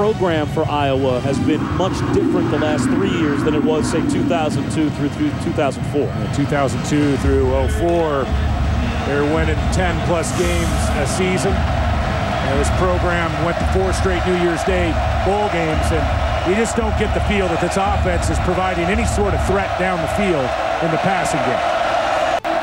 program for Iowa has been much different the last three years than it was, say, 2002 through, through 2004. Yeah, 2002 through 04, they're winning 10 plus games a season. And this program went to four straight New Year's Day bowl games, and you just don't get the feel that this offense is providing any sort of threat down the field in the passing game.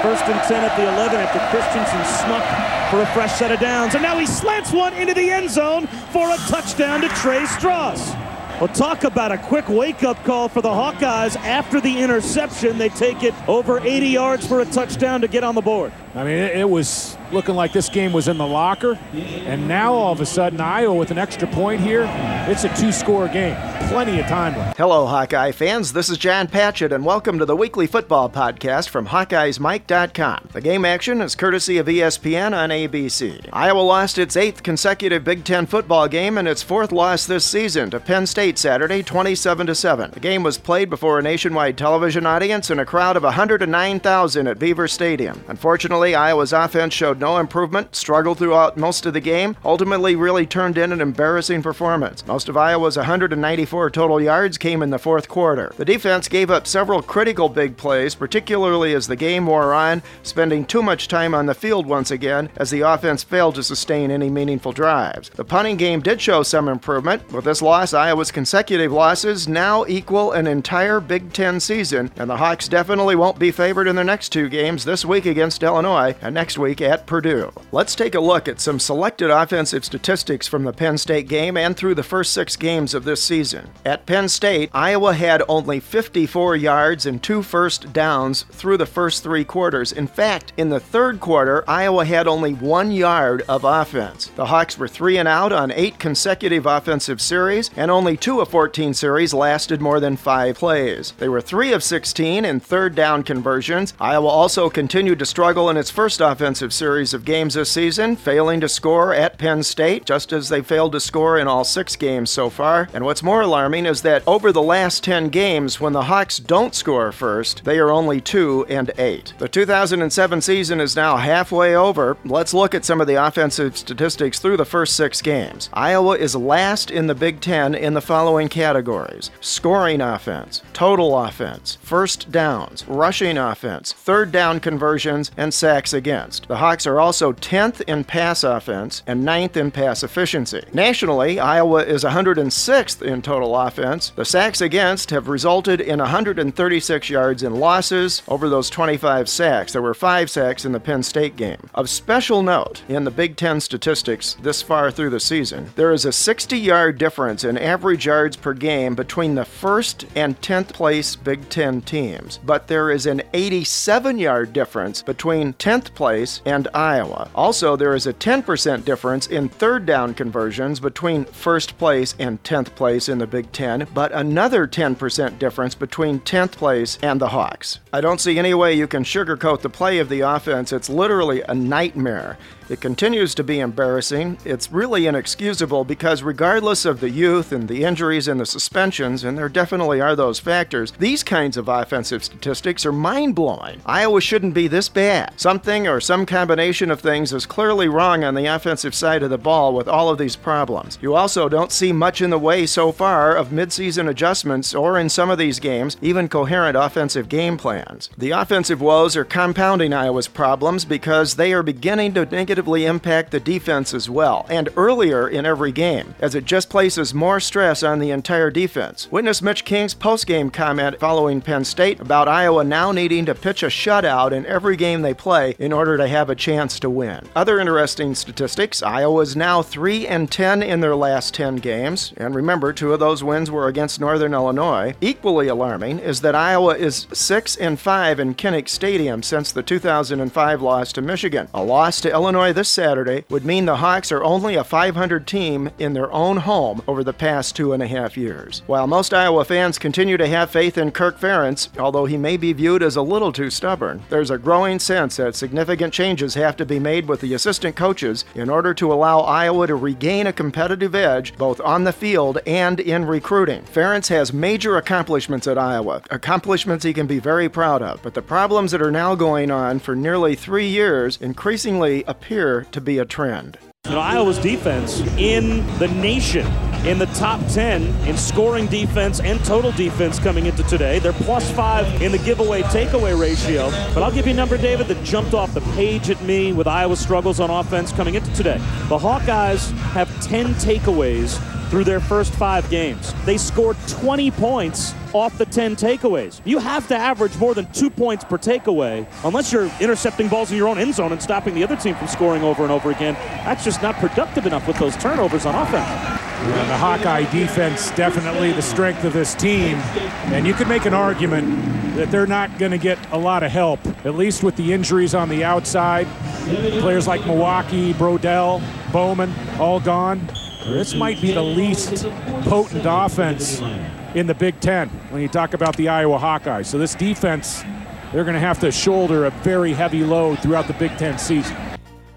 First and 10 at the 11 after Christensen snuck for a fresh set of downs. And now he slants one into the end zone for a touchdown to Trey Stross. Well, talk about a quick wake-up call for the Hawkeyes after the interception. They take it over 80 yards for a touchdown to get on the board. I mean, it, was looking like this game was in the locker, and now all of a sudden, Iowa with an extra point here, it's a two-score game. Plenty of time left. Hello, Hawkeye fans. This is John Patchett, and welcome to the weekly football podcast from HawkeyesMike.com. The game action is courtesy of ESPN on ABC. Iowa lost its eighth consecutive Big Ten football game and its fourth loss this season to Penn State Saturday, 27 7. The game was played before a nationwide television audience and a crowd of 109,000 at Beaver Stadium. Unfortunately, Iowa's offense showed no improvement, struggled throughout most of the game, ultimately really turned in an embarrassing performance. Most of Iowa's 194 total yards came in the fourth quarter. The defense gave up several critical big plays, particularly as the game wore on, spending too much time on the field once again as the offense failed to sustain any meaningful drives. The punting game did show some improvement. With this loss, Iowa's consecutive losses now equal an entire Big Ten season, and the Hawks definitely won't be favored in their next two games this week against Illinois and next week at Purdue. Let's take a look at some selected offensive statistics from the Penn State game and through the first six games of this season. At Penn State, Iowa had only 54 yards and two first downs through the first three quarters. In fact, in the third quarter, Iowa had only one yard of offense. The Hawks were three and out on eight consecutive offensive series, and only two of 14 series lasted more than five plays. They were three of 16 in third down conversions. Iowa also continued to struggle in its its first offensive series of games this season, failing to score at Penn State, just as they failed to score in all six games so far. And what's more alarming is that over the last 10 games, when the Hawks don't score first, they are only 2 and 8. The 2007 season is now halfway over. Let's look at some of the offensive statistics through the first six games. Iowa is last in the Big Ten in the following categories scoring offense, total offense, first downs, rushing offense, third down conversions, and sacks against. The Hawks are also 10th in pass offense and 9th in pass efficiency. Nationally, Iowa is 106th in total offense. The sacks against have resulted in 136 yards in losses over those 25 sacks. There were five sacks in the Penn State game. Of special note in the Big Ten statistics this far through the season, there is a 60 yard difference in average yards per game between the first and 10th place Big Ten teams, but there is an 87 yard difference between 10th place and Iowa. Also, there is a 10% difference in third down conversions between first place and 10th place in the Big Ten, but another 10% difference between 10th place and the Hawks. I don't see any way you can sugarcoat the play of the offense. It's literally a nightmare. It continues to be embarrassing. It's really inexcusable because, regardless of the youth and the injuries and the suspensions, and there definitely are those factors, these kinds of offensive statistics are mind blowing. Iowa shouldn't be this bad. Something or some combination of things is clearly wrong on the offensive side of the ball with all of these problems. You also don't see much in the way so far of midseason adjustments or in some of these games, even coherent offensive game plans. The offensive woes are compounding Iowa's problems because they are beginning to negatively negatively impact the defense as well, and earlier in every game, as it just places more stress on the entire defense. Witness Mitch King's postgame comment following Penn State about Iowa now needing to pitch a shutout in every game they play in order to have a chance to win. Other interesting statistics Iowa is now 3 and 10 in their last 10 games, and remember, two of those wins were against Northern Illinois. Equally alarming is that Iowa is 6 and 5 in Kinnick Stadium since the 2005 loss to Michigan. A loss to Illinois This Saturday would mean the Hawks are only a 500 team in their own home over the past two and a half years. While most Iowa fans continue to have faith in Kirk Ferentz, although he may be viewed as a little too stubborn, there's a growing sense that significant changes have to be made with the assistant coaches in order to allow Iowa to regain a competitive edge both on the field and in recruiting. Ferentz has major accomplishments at Iowa, accomplishments he can be very proud of, but the problems that are now going on for nearly three years increasingly appear appear to be a trend. Iowa's defense in the nation in the top 10 in scoring defense and total defense coming into today. They're plus five in the giveaway takeaway ratio. But I'll give you a number, David, that jumped off the page at me with Iowa's struggles on offense coming into today. The Hawkeyes have 10 takeaways through their first five games. They scored 20 points off the 10 takeaways. You have to average more than two points per takeaway unless you're intercepting balls in your own end zone and stopping the other team from scoring over and over again. That's just not productive enough with those turnovers on offense. The Hawkeye defense definitely the strength of this team. And you could make an argument that they're not going to get a lot of help, at least with the injuries on the outside. Players like Moeaki, Brodell, Bowman, all gone. This might be the least potent offense in the Big Ten when you talk about the Iowa Hawkeyes. So this defense, they're going to have to shoulder a very heavy load throughout the Big Ten season.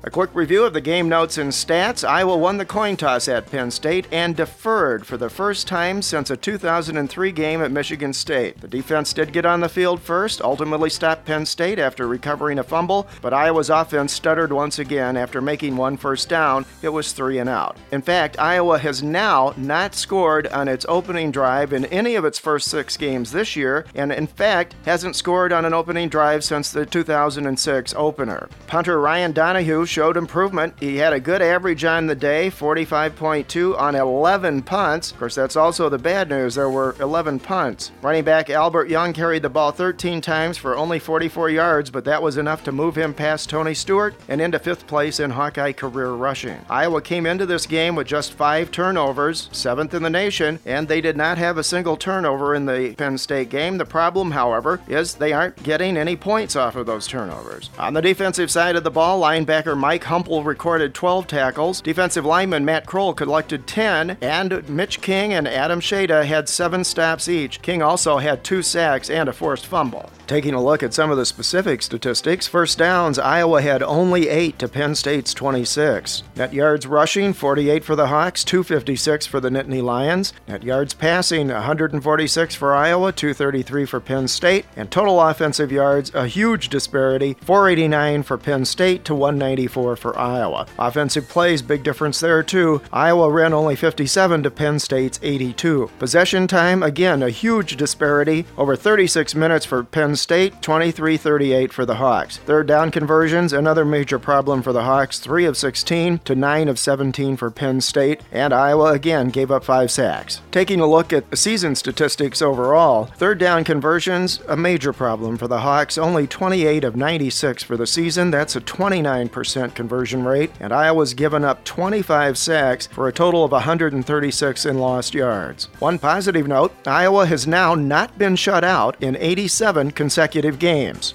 A quick review of the game notes and stats. Iowa won the coin toss at Penn State and deferred for the first time since a 2003 game at Michigan State. The defense did get on the field first, ultimately stopped Penn State after recovering a fumble, but Iowa's offense stuttered once again after making one first down. It was three and out. In fact, Iowa has now not scored on its opening drive in any of its first six games this year, and in fact, hasn't scored on an opening drive since the 2006 opener. Punter Ryan Donahue showed improvement. He had a good average on the day, 45.2 on 11 punts. Of course, that's also the bad news. There were 11 punts. Running back Albert Young carried the ball 13 times for only 44 yards, but that was enough to move him past Tony Stewart and into fifth place in Hawkeye career rushing. Iowa came into this game with just five turnovers, seventh in the nation, and they did not have a single turnover in the Penn State game. The problem, however, is they aren't getting any points off of those turnovers. On the defensive side of the ball, linebacker Mike Humpal recorded 12 tackles. Defensive lineman Matt Kroul collected 10, and Mitch King and Adam Shada had seven stops each. King also had two sacks and a forced fumble. Taking a look at some of the specific statistics, first downs, Iowa had only 8 to Penn State's 26. Net yards rushing, 48 for the Hawks, 256 for the Nittany Lions. Net yards passing, 146 for Iowa, 233 for Penn State. And total offensive yards, a huge disparity, 489 for Penn State to 194 for Iowa. Offensive plays, big difference there too. Iowa ran only 57 to Penn State's 82. Possession time, again, a huge disparity, over 36 minutes for Penn State, 23 38 for the Hawks. Third down conversions, another major problem for the Hawks, 3 of 16 to 9 of 17 for Penn State, and Iowa again gave up 5 sacks. Taking a look at the season statistics overall, third down conversions, a major problem for the Hawks, only 28 of 96 for the season, that's a 29% conversion rate, and Iowa's given up 25 sacks for a total of 136 in lost yards. One positive note Iowa has now not been shut out in 87 consecutive games.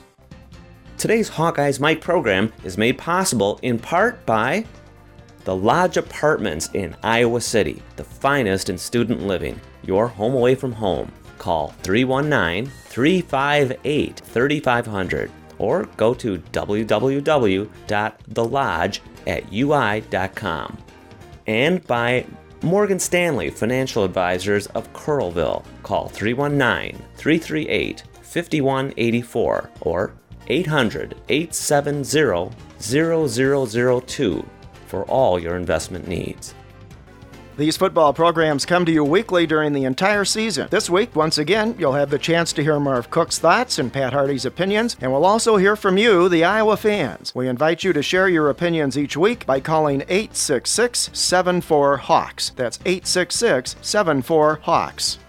Today's Hawkeyes Mike program is made possible in part by the Lodge Apartments in Iowa City, the finest in student living, your home away from home. Call 319 358 3500 or go to www.thelodge at ui.com. And by Morgan Stanley Financial Advisors of Coralville. Call 319 338 5184 or 800 870 0002 for all your investment needs. These football programs come to you weekly during the entire season. This week, once again, you'll have the chance to hear Marv Cook's thoughts and Pat Hardy's opinions, and we'll also hear from you, the Iowa fans. We invite you to share your opinions each week by calling 866 74 Hawks. That's 866 74 Hawks.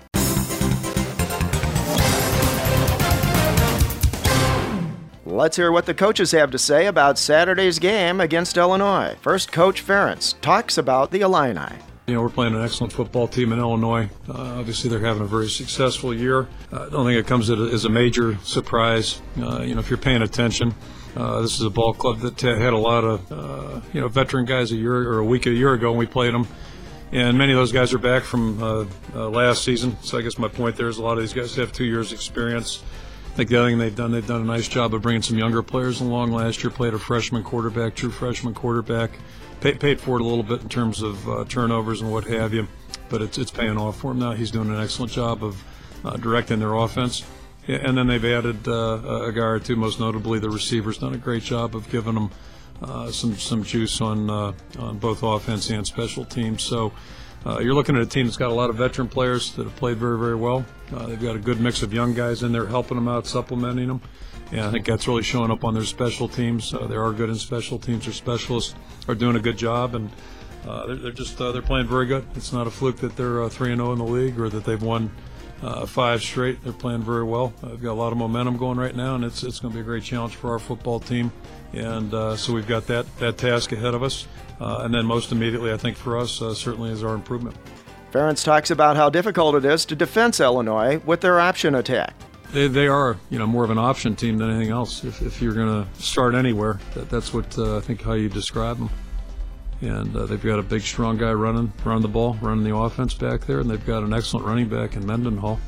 Let's hear what the coaches have to say about Saturday's game against Illinois. First, Coach Ferentz talks about the Illini. You know, we're playing an excellent football team in Illinois. Uh, obviously, they're having a very successful year. Uh, I don't think it comes as a major surprise. Uh, you know, if you're paying attention, uh, this is a ball club that had a lot of, uh, you know, veteran guys a year or a week a year ago when we played them. And many of those guys are back from last season. So I guess my point there is a lot of these guys have two years' experience. I think the other thing they've done, they've done a nice job of bringing some younger players along. Last year, played a freshman quarterback, true freshman quarterback. Paid, paid for it a little bit in terms of uh, turnovers and what have you, but it's it's paying off for him now. He's doing an excellent job of uh, directing their offense. And then they've added uh, a guy or two, most notably the receivers, done a great job of giving them uh, some some juice on uh, on both offense and special teams. So Uh, you're looking at a team that's got a lot of veteran players that have played very, very well. Uh, they've got a good mix of young guys in there helping them out, supplementing them. And I think that's really showing up on their special teams. Uh, they are good in special teams. Their specialists are doing a good job, and uh, they're, they're, just uh, they're playing very good. It's not a fluke that they're uh, three and zero oh in the league or that they've won uh, five straight. They're playing very well. We've got a lot of momentum going right now, and it's it's going to be a great challenge for our football team. And so we've got that that task ahead of us. And then most immediately, I think for us, certainly is our improvement. Ferentz talks about how difficult it is to defense Illinois with their option attack. They, they are, you know, more of an option team than anything else. If, if you're going to start anywhere, that, that's what uh, I think how you describe them and uh, they've got a big, strong guy running, running the ball, running the offense back there, and they've got an excellent running back in Mendenhall.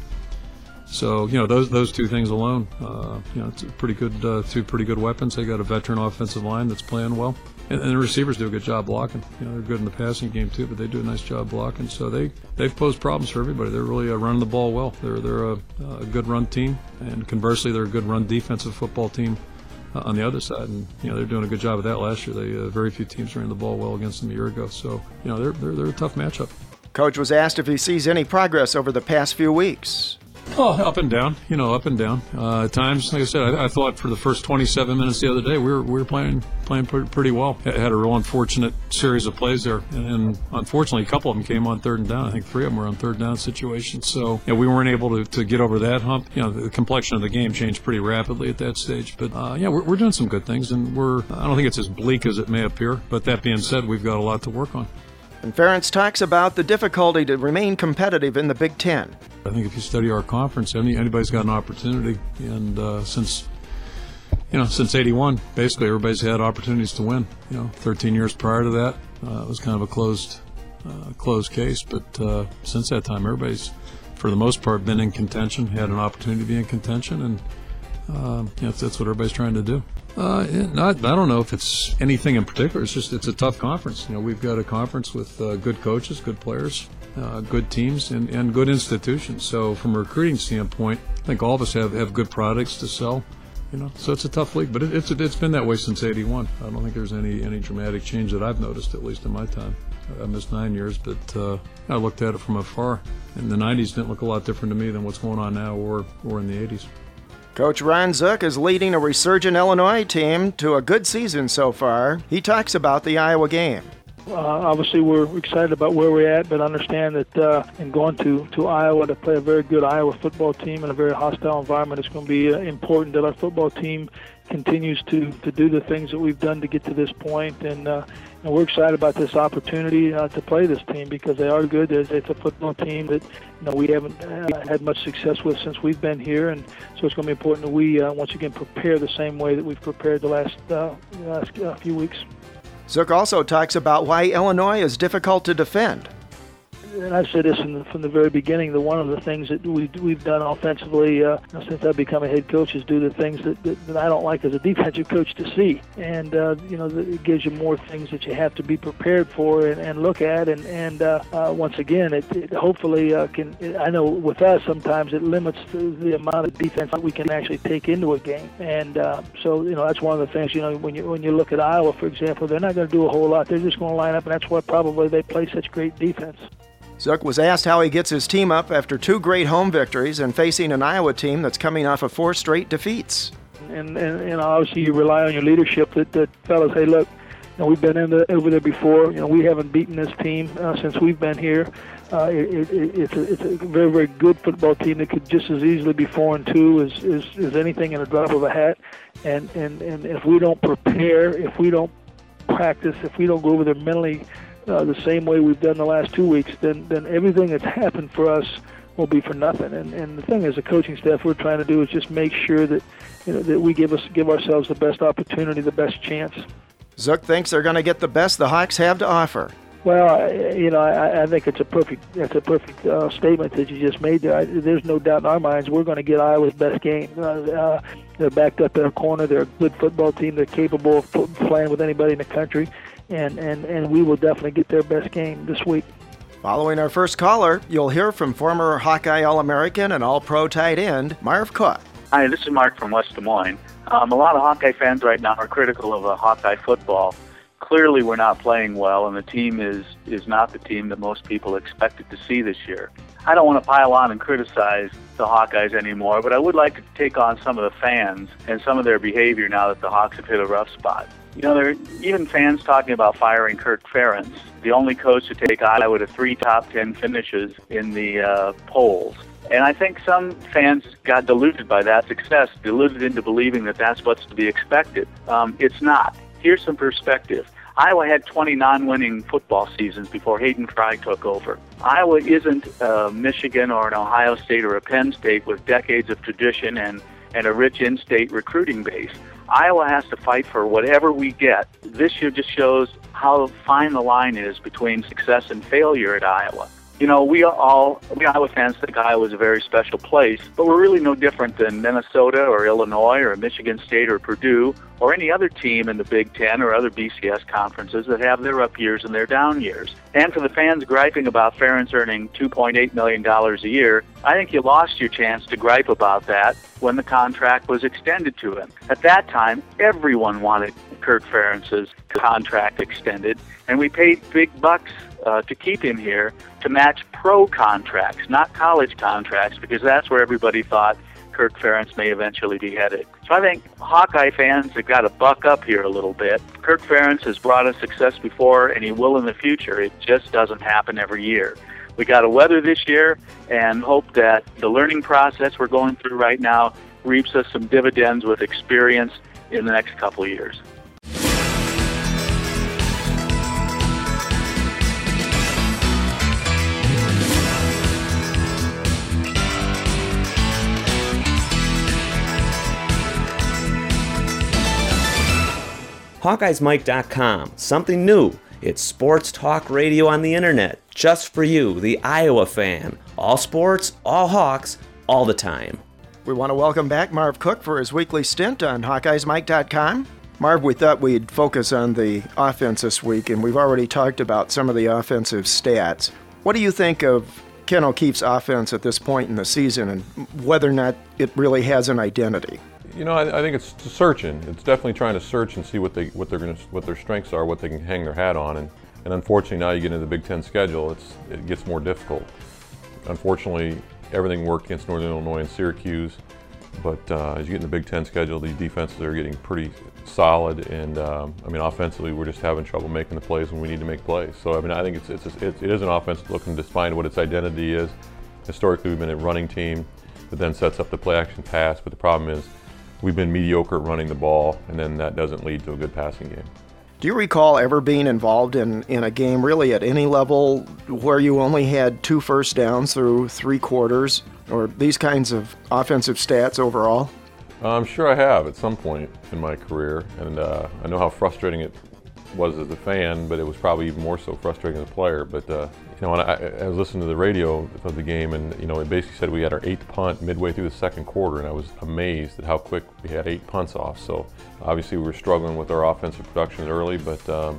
So you know those those two things alone, uh, you know, it's pretty good uh, two pretty good weapons. They got a veteran offensive line that's playing well, and, and, the receivers do a good job blocking. You know, they're good in the passing game too, but they do a nice job blocking. So they they've posed problems for everybody. They're really uh, running the ball well. They're they're a, a good run team, and conversely, they're a good run defensive football team uh, on the other side. And you know they're doing a good job of that last year. They uh, very few teams ran the ball well against them a year ago. So you know they're they're, they're a tough matchup. Coach was asked if he sees any progress over the past few weeks. Oh, up and down, you know, up and down. Uh, at times, like I said, I, I, thought for the first 27 minutes the other day, we were we were playing playing pretty well. Had a real unfortunate series of plays there, and, and, unfortunately, a couple of them came on third and down. I think three of them were on third down situations. So, you know, we weren't able to, to get over that hump. You know, the complexion of the game changed pretty rapidly at that stage. But uh, yeah, we're, we're doing some good things, and we're I don't think it's as bleak as it may appear. But that being said, we've got a lot to work on. And Ferentz talks about the difficulty to remain competitive in the Big Ten. I think if you study our conference, any, anybody's got an opportunity. And uh, since you know, since '81, basically everybody's had opportunities to win. You know, 13 years prior to that, uh, it was kind of a closed, uh, closed case. But uh, since that time, everybody's, for the most part, been in contention, had an opportunity to be in contention, and uh, you know, that's what everybody's trying to do. Uh, not, I don't know if it's anything in particular. It's just it's a tough conference. You know, we've got a conference with uh, good coaches, good players, uh, good teams, and, and good institutions. So from a recruiting standpoint, I think all of us have, have good products to sell. You know, so it's a tough league, but it, it's it's been that way since '81. I don't think there's any any dramatic change that I've noticed, at least in my time. I missed nine years, but uh, I looked at it from afar. And the '90s didn't look a lot different to me than what's going on now, or or in the '80s. Coach Ron Zook is leading a resurgent Illinois team to a good season so far. He talks about the Iowa game. Uh, obviously, we're excited about where we're at, but understand that uh, in going to, to Iowa to play a very good Iowa football team in a very hostile environment, it's going to be uh, important that our football team continues to, to do the things that we've done to get to this point. And uh, and we're excited about this opportunity uh, to play this team because they are good. It's, it's a football team that you know we haven't uh, had much success with since we've been here, and so it's going to be important that we uh, once again prepare the same way that we've prepared the last uh, last uh, few weeks. Zook also talks about why Illinois is difficult to defend and I've said this the, from the very beginning, that one of the things that we, we've done offensively uh, since I've become a head coach is do the things that, that, that I don't like as a defensive coach to see. And, uh, you know, it gives you more things that you have to be prepared for and, and look at. And, and uh, uh, once again, it, it hopefully uh, can, I know with us sometimes it limits the, the amount of defense that we can actually take into a game. And uh, so, you know, that's one of the things, you know, when you, when you look at Iowa, for example, they're not going to do a whole lot. They're just going to line up, and that's why probably they play such great defense. Zook was asked how he gets his team up after two great home victories and facing an Iowa team that's coming off of four straight defeats. And, and, and obviously you rely on your leadership that, that fellas, hey, look, you know, we've been in the, over there before. You know, we haven't beaten this team uh, since we've been here. Uh, it, it, it's, a, it's a very, very good football team that could just as easily be four and two as, as, as anything in a drop of a hat. And, and, and if we don't prepare, if we don't practice, if we don't go over there mentally uh, the same way we've done the last two weeks, then then everything that's happened for us will be for nothing. And and the thing as a coaching staff, we're trying to do is just make sure that you know that we give us give ourselves the best opportunity, the best chance. Zook thinks they're going to get the best the Hawks have to offer. Well, I, you know, I, I think it's a perfect that's a perfect uh, statement that you just made there. I, there's no doubt in our minds we're going to get Iowa's best game. Uh, uh, they're backed up in a corner. They're a good football team. They're capable of playing with anybody in the country and, and, and we will definitely get their best game this week. Following our first caller, you'll hear from former Hawkeye All American and All Pro tight end Marv Cook. Hi, this is Mark from West Des Moines. Um, a lot of Hawkeye fans right now are critical of uh, Hawkeye football, clearly we're not playing well, and the team is is not the team that most people expected to see this year. I don't want to pile on and criticize the Hawkeyes anymore, but I would like to take on some of the fans and some of their behavior now that the Hawks have hit a rough spot. You know, there are even fans talking about firing Kirk Ferentz, the only coach to take Iowa to three top ten finishes in the uh, polls. And I think some fans got deluded by that success, deluded into believing that that's what's to be expected. Um, it's not. Here's some perspective. Iowa had 20 non-winning football seasons before Hayden Fry took over. Iowa isn't Michigan or an Ohio State or a Penn State with decades of tradition and, and a rich in-state recruiting base. Iowa has to fight for whatever we get. This year just shows how fine the line is between success and failure at Iowa you know, we are all, we Iowa fans think Iowa is a very special place, but we're really no different than Minnesota or Illinois or Michigan State or Purdue or any other team in the Big Ten or other BCS conferences that have their up years and their down years. And for the fans griping about Ferentz earning $2.8 million a year, I think you lost your chance to gripe about that when the contract was extended to him. At that time, everyone wanted Kirk Ferentz's contract extended, and we paid big bucks uh, to keep him here to match pro contracts, not college contracts, because that's where everybody thought Kirk Ferentz may eventually be headed. So I think Hawkeye fans have got to buck up here a little bit. Kirk Ferentz has brought us success before, and he will in the future. It just doesn't happen every year. We got to weather this year and hope that the learning process we're going through right now reaps us some dividends with experience in the next couple of years. HawkeyesMike.com. Something new. It's sports talk radio on the internet, just for you, the Iowa fan. All sports, all Hawks, all the time. We want to welcome back Marv Cook for his weekly stint on HawkeyesMike.com. Marv, we thought we'd focus on the offense this week, and we've already talked about some of the offensive stats. What do you think of Ken O'Keefe's offense at this point in the season and whether or not it really has an identity? You know, I, I, think it's searching. It's definitely trying to search and see what they what they're going what their strengths are, what they can hang their hat on, and and unfortunately now you get into the Big Ten schedule, it's it gets more difficult. Unfortunately, everything worked against Northern Illinois and Syracuse, but uh, as you get in the Big Ten schedule, these defenses are getting pretty solid, and um, I mean offensively we're just having trouble making the plays when we need to make plays. So I mean I think it's it's it is an offense looking to find what its identity is. Historically, we've been a running team that then sets up the play action pass, but the problem is we've been mediocre at running the ball, and then that doesn't lead to a good passing game. Do you recall ever being involved in, in a game really at any level where you only had two first downs through three quarters or these kinds of offensive stats overall? I'm sure I have at some point in my career, and uh, I know how frustrating it was as a fan, but it was probably even more so frustrating as a player. But uh, you know, I, I, was listening to the radio of the game, and you know, it basically said we had our eighth punt midway through the second quarter, and I was amazed at how quick we had eight punts off. So obviously, we were struggling with our offensive production early, but um,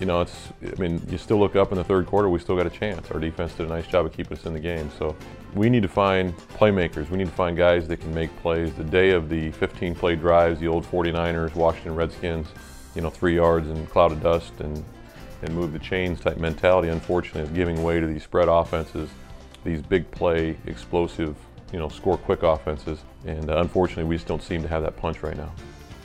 you know, it's. I mean, you still look up in the third quarter, we still got a chance. Our defense did a nice job of keeping us in the game. So we need to find playmakers. We need to find guys that can make plays. The day of the 15 play drives, the old 49ers, Washington Redskins you know, three yards and cloud of dust and, and move the chains type mentality, unfortunately, is giving way to these spread offenses, these big play, explosive, you know, score quick offenses. And uh, unfortunately, we just don't seem to have that punch right now.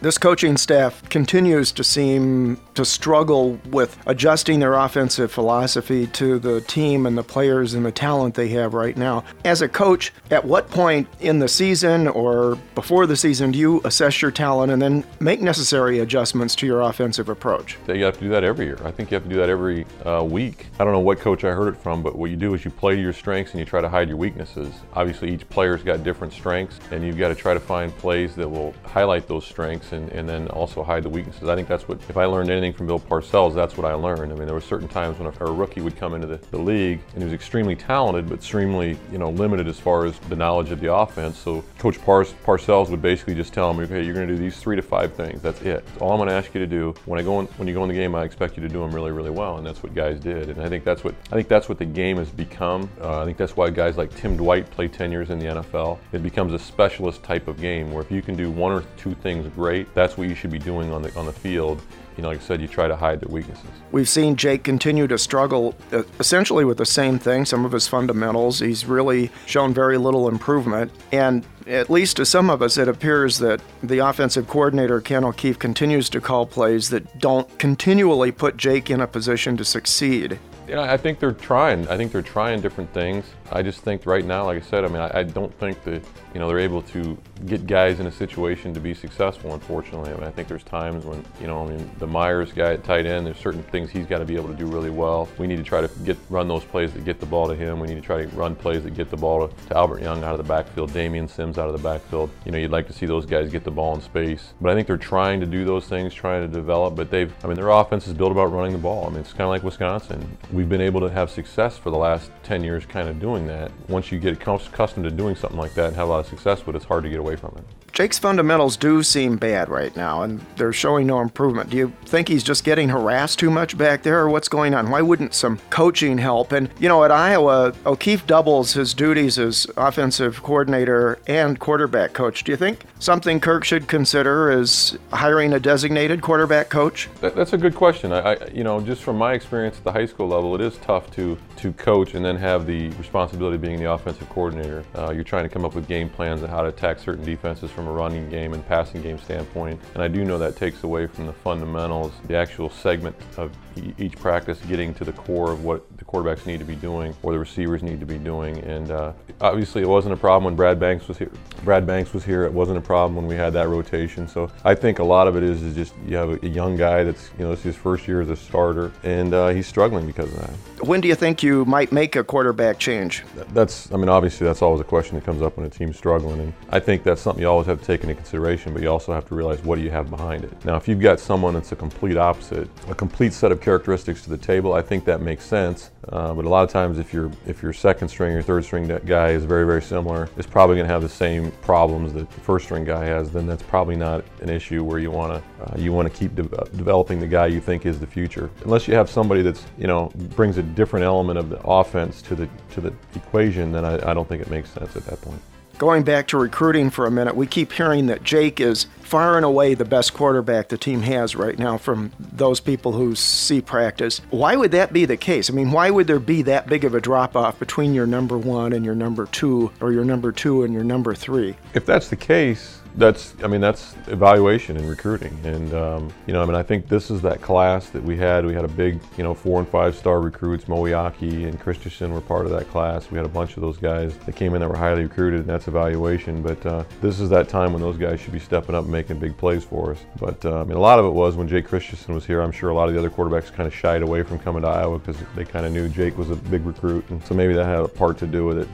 This coaching staff continues to seem to struggle with adjusting their offensive philosophy to the team and the players and the talent they have right now. As a coach, at what point in the season or before the season do you assess your talent and then make necessary adjustments to your offensive approach? You have to do that every year. I think you have to do that every uh, week. I don't know what coach I heard it from, but what you do is you play to your strengths and you try to hide your weaknesses. Obviously, each player's got different strengths, and you've got to try to find plays that will highlight those strengths and, and then also hide the weaknesses. I think that's what, if I learned anything from Bill Parcells, that's what I learned. I mean, there were certain times when a, a rookie would come into the, the, league and he was extremely talented, but extremely, you know, limited as far as the knowledge of the offense. So Coach Par- Parcells would basically just tell him, okay, you're going to do these three to five things. That's it. That's all I'm going to ask you to do. When I go in, when you go in the game, I expect you to do them really, really well, and that's what guys did. And I think that's what I think that's what the game has become. Uh, I think that's why guys like Tim Dwight play 10 years in the NFL. It becomes a specialist type of game where if you can do one or two things great great. That's what you should be doing on the on the field you know, like I said, you try to hide their weaknesses. We've seen Jake continue to struggle uh, essentially with the same thing, some of his fundamentals. He's really shown very little improvement. And at least to some of us, it appears that the offensive coordinator, Ken O'Keefe, continues to call plays that don't continually put Jake in a position to succeed. Yeah, I think they're trying. I think they're trying different things. I just think right now, like I said, I mean, I, I, don't think that you know they're able to get guys in a situation to be successful. Unfortunately, I mean, I think there's times when you know, I mean, the Myers guy at tight end, there's certain things he's got to be able to do really well. We need to try to get run those plays that get the ball to him. We need to try to run plays that get the ball to, to Albert Young out of the backfield, Damian Sims out of the backfield. You know, you'd like to see those guys get the ball in space, but I think they're trying to do those things, trying to develop. But they've, I mean, their offense is built about running the ball. I mean, it's kind of like Wisconsin. We've been able to have success for the last 10 years, kind of doing that once you get accustomed to doing something like that and have a lot of success with it, it's hard to get away from it. Jake's fundamentals do seem bad right now, and they're showing no improvement. Do you think he's just getting harassed too much back there, or what's going on? Why wouldn't some coaching help? And, you know, at Iowa, O'Keefe doubles his duties as offensive coordinator and quarterback coach. Do you think something Kirk should consider is hiring a designated quarterback coach? That, that's a good question. I, I, you know, just from my experience at the high school level, it is tough to, to coach and then have the responsibility of being the offensive coordinator. Uh, you're trying to come up with game plans and how to attack certain defenses from a running game and passing game standpoint. And I do know that takes away from the fundamentals, the actual segment of each practice getting to the core of what the quarterbacks need to be doing or the receivers need to be doing. And uh, obviously, it wasn't a problem when Brad Banks was here. Brad Banks was here. It wasn't a problem when we had that rotation. So I think a lot of it is, is just you have a young guy that's you know is his first year as a starter, and uh, he's struggling because of that. When do you think you might make a quarterback change? That's I mean obviously that's always a question that comes up when a team's struggling, and I think that's something you always have to take into consideration. But you also have to realize what do you have behind it. Now, if you've got someone that's a complete opposite, a complete set of characteristics to the table, I think that makes sense. Uh, but a lot of times, if your if your second string or third string guy is very very similar, is probably going to have the same problems that the first string guy has. Then that's probably not an issue where you want to uh, you want to keep de- developing the guy you think is the future. Unless you have somebody that's you know brings a different element of the offense to the to the equation, then I, I don't think it makes sense at that point. Going back to recruiting for a minute, we keep hearing that Jake is far and away the best quarterback the team has right now from those people who see practice. Why would that be the case? I mean, why would there be that big of a drop off between your number one and your number two, or your number two and your number three? If that's the case, that's I mean that's evaluation and recruiting, and um, you know I mean I think this is that class that we had. We had a big you know four and five star recruits. Moeaki and Christensen were part of that class. We had a bunch of those guys that came in that were highly recruited, and that's evaluation. But uh, this is that time when those guys should be stepping up and making big plays for us. But uh, I mean a lot of it was when Jake Christensen was here. I'm sure a lot of the other quarterbacks kind of shied away from coming to Iowa because they kind of knew Jake was a big recruit, and so maybe that had a part to do with it.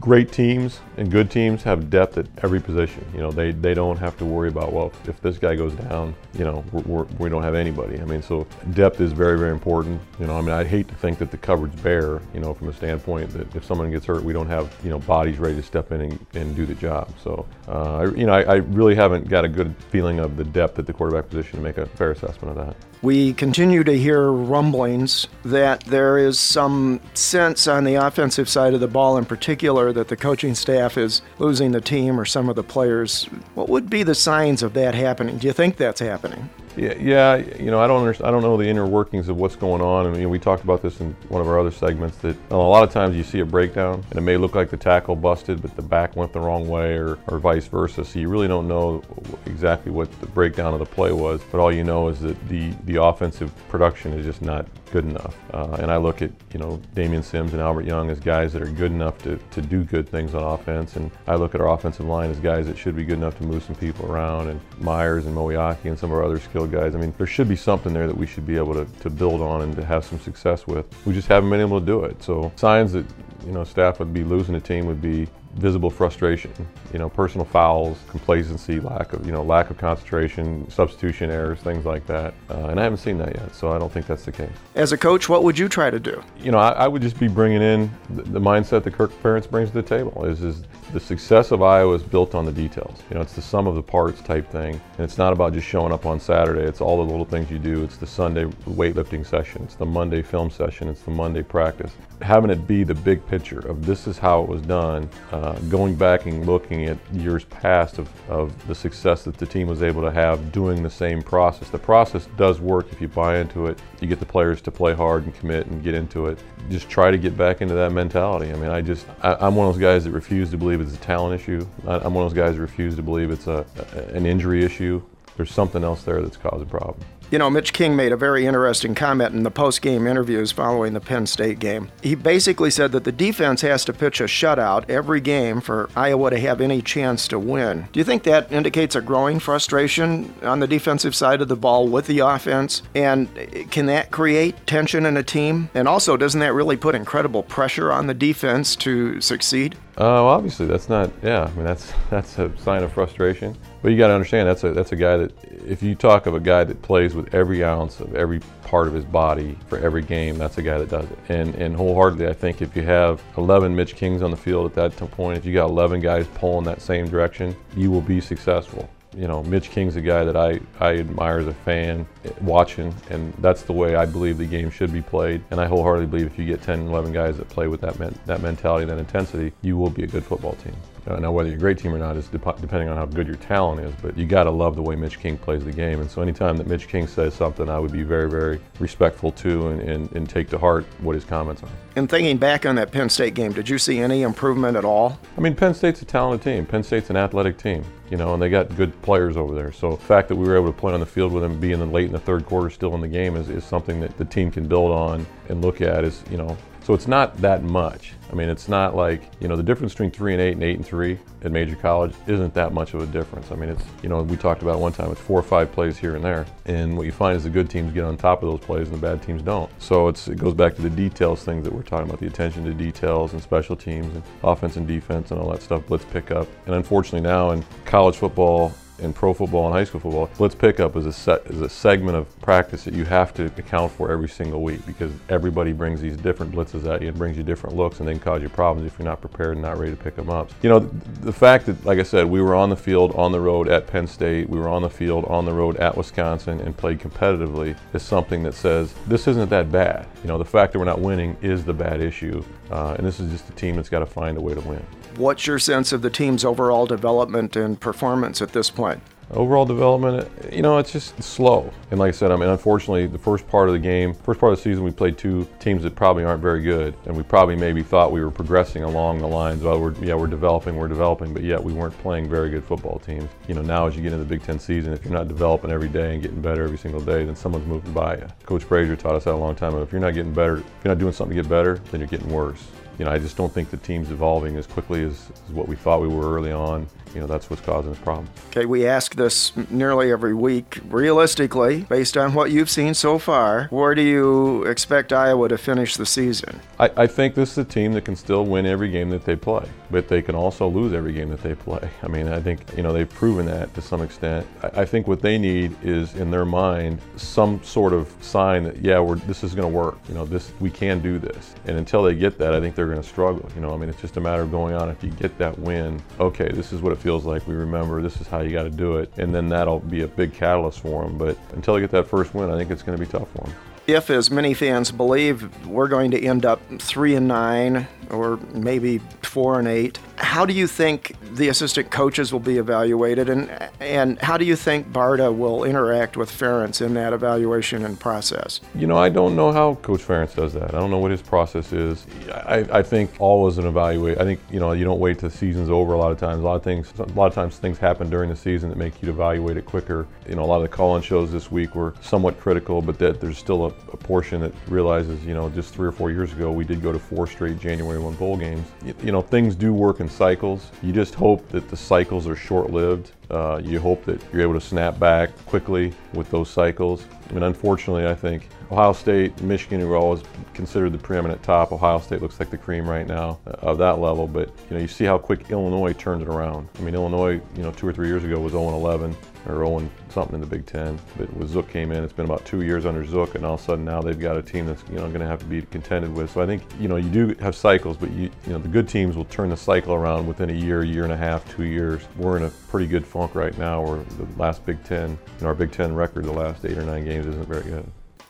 Great teams and good teams have depth at every position. You know they they don't have to worry about, well, if this guy goes down, you know, we're, we're, we do not have anybody. I mean, so depth is very, very important. You know, I mean, I'd hate to think that the coverage bare, you know, from a standpoint that if someone gets hurt, we don't have, you know, bodies ready to step in and, and do the job. So, uh, I, you know, I, I really haven't got a good feeling of the depth at the quarterback position to make a fair assessment of that. We continue to hear rumblings that there is some sense on the offensive side of the ball, in particular, that the coaching staff is losing the team or some of the players. What would be the signs of that happening? Do you think that's happening? Yeah, yeah. You know, I don't understand. I don't know the inner workings of what's going on. I mean, we talked about this in one of our other segments. That a lot of times you see a breakdown, and it may look like the tackle busted, but the back went the wrong way, or, or vice versa. So you really don't know exactly what the breakdown of the play was. But all you know is that the the offensive production is just not good enough. Uh, and I look at you know Damian Sims and Albert Young as guys that are good enough to, to do good things on offense, and I look at our offensive line as guys that should be good enough to move some people around, and Myers and Moeaki and some of our other skilled guys. I mean, there should be something there that we should be able to, to build on and to have some success with. We just haven't been able to do it. So signs that you know staff would be losing a team would be visible frustration, you know, personal fouls, complacency, lack of, you know, lack of concentration, substitution errors, things like that. Uh, and I haven't seen that yet, so I don't think that's the case. As a coach, what would you try to do? You know, I, I would just be bringing in the, the, mindset that Kirk Ferentz brings to the table. Is is the success of Iowa is built on the details. You know, it's the sum of the parts type thing, and it's not about just showing up on Saturday. It's all the little things you do. It's the Sunday weightlifting session. It's the Monday film session. It's the Monday practice. Having it be the big picture of this is how it was done. Uh, uh, going back and looking at years past of, of the success that the team was able to have doing the same process. The process does work if you buy into it. You get the players to play hard and commit and get into it. Just try to get back into that mentality. I mean, I just, I, am one of those guys that refuse to believe it's a talent issue. I, am one of those guys that refuse to believe it's a, an injury issue. There's something else there that's causing problems. You know, Mitch King made a very interesting comment in the post game interviews following the Penn State game. He basically said that the defense has to pitch a shutout every game for Iowa to have any chance to win. Do you think that indicates a growing frustration on the defensive side of the ball with the offense? And can that create tension in a team? And also, doesn't that really put incredible pressure on the defense to succeed? Uh, well, obviously, that's not. Yeah, I mean that's that's a sign of frustration. But you got to understand that's a that's a guy that if you talk of a guy that plays with every ounce of every part of his body for every game, that's a guy that does it. And and wholeheartedly, I think if you have 11 Mitch Kings on the field at that point, if you got 11 guys pulling that same direction, you will be successful you know, Mitch King's a guy that I, I admire as a fan eh, watching, and that's the way I believe the game should be played. And I wholeheartedly believe if you get 10, 11 guys that play with that, men, that mentality, that intensity, you will be a good football team. Uh, now, whether you're a great team or not is de- depending on how good your talent is, but you got to love the way Mitch King plays the game. And so, anytime that Mitch King says something, I would be very, very respectful to and, and, and take to heart what his comments are. And thinking back on that Penn State game, did you see any improvement at all? I mean, Penn State's a talented team. Penn State's an athletic team, you know, and they got good players over there. So, the fact that we were able to play on the field with them, being late in the third quarter, still in the game, is, is something that the team can build on and look at. Is you know, so it's not that much. I mean, it's not like, you know, the difference between three and eight and eight and three at major college isn't that much of a difference. I mean, it's, you know, we talked about one time, it's four or five plays here and there. And what you find is the good teams get on top of those plays and the bad teams don't. So it's, it goes back to the details things that we're talking about, the attention to details and special teams and offense and defense and all that stuff, blitz pickup. And unfortunately now in college football, in pro football and high school football, blitz pickup is a set is a segment of practice that you have to account for every single week because everybody brings these different blitzes at you and brings you different looks and they can cause you problems if you're not prepared and not ready to pick them up. You know, the fact that, like I said, we were on the field on the road at Penn State, we were on the field on the road at Wisconsin and played competitively is something that says this isn't that bad. You know, the fact that we're not winning is the bad issue, uh, and this is just a team that's got to find a way to win. What's your sense of the team's overall development and performance at this point? Overall development, you know, it's just slow. And like I said, I mean, unfortunately, the first part of the game, first part of the season, we played two teams that probably aren't very good, and we probably maybe thought we were progressing along the lines. Well, oh, we're yeah, we're developing, we're developing, but yet we weren't playing very good football teams. You know, now as you get into the Big Ten season, if you're not developing every day and getting better every single day, then someone's moving by you. Coach Frazier taught us that a long time ago. If you're not getting better, if you're not doing something to get better, then you're getting worse you know, I just don't think the team's evolving as quickly as, as, what we thought we were early on. You know, that's what's causing this problem. Okay, we ask this nearly every week. Realistically, based on what you've seen so far, where do you expect Iowa to finish the season? I, I think this is a team that can still win every game that they play, but they can also lose every game that they play. I mean, I think, you know, they've proven that to some extent. I, think what they need is, in their mind, some sort of sign that, yeah, we're, this is going to work. You know, this we can do this. And until they get that, I think they're they're going to struggle. You know, I mean, it's just a matter of going on. If you get that win, okay, this is what it feels like. We remember this is how you got to do it, and then that'll be a big catalyst for them. But until they get that first win, I think it's going to be tough for them if, as many fans believe, we're going to end up three and nine or maybe four and eight, how do you think the assistant coaches will be evaluated, and and how do you think Barta will interact with Ferentz in that evaluation and process? You know, I don't know how Coach Ferentz does that. I don't know what his process is. I, I think always an evaluate. I think you know you don't wait till the season's over. A lot of times, a lot of things, a lot of times things happen during the season that make you evaluate it quicker. You know, a lot of the call-in shows this week were somewhat critical, but that there's still a a portion that realizes, you know, just three or four years ago, we did go to four straight January 1 bowl games. You, you know, things do work in cycles. You just hope that the cycles are short lived. Uh, you hope that you're able to snap back quickly with those cycles. I mean, unfortunately, I think Ohio State, Michigan, who are always considered the preeminent top. Ohio State looks like the cream right now of that level, but you know you see how quick Illinois turns it around. I mean, Illinois, you know, two or three years ago was 0-11 or 0 something in the Big Ten, but when Zook came in, it's been about two years under Zook, and all of a sudden now they've got a team that's you know going to have to be contended with. So I think you know you do have cycles, but you you know the good teams will turn the cycle around within a year, year and a half, two years. We're in a pretty good funk right now. Where the last Big Ten, you know, our Big Ten record the last eight or nine games isn't very good.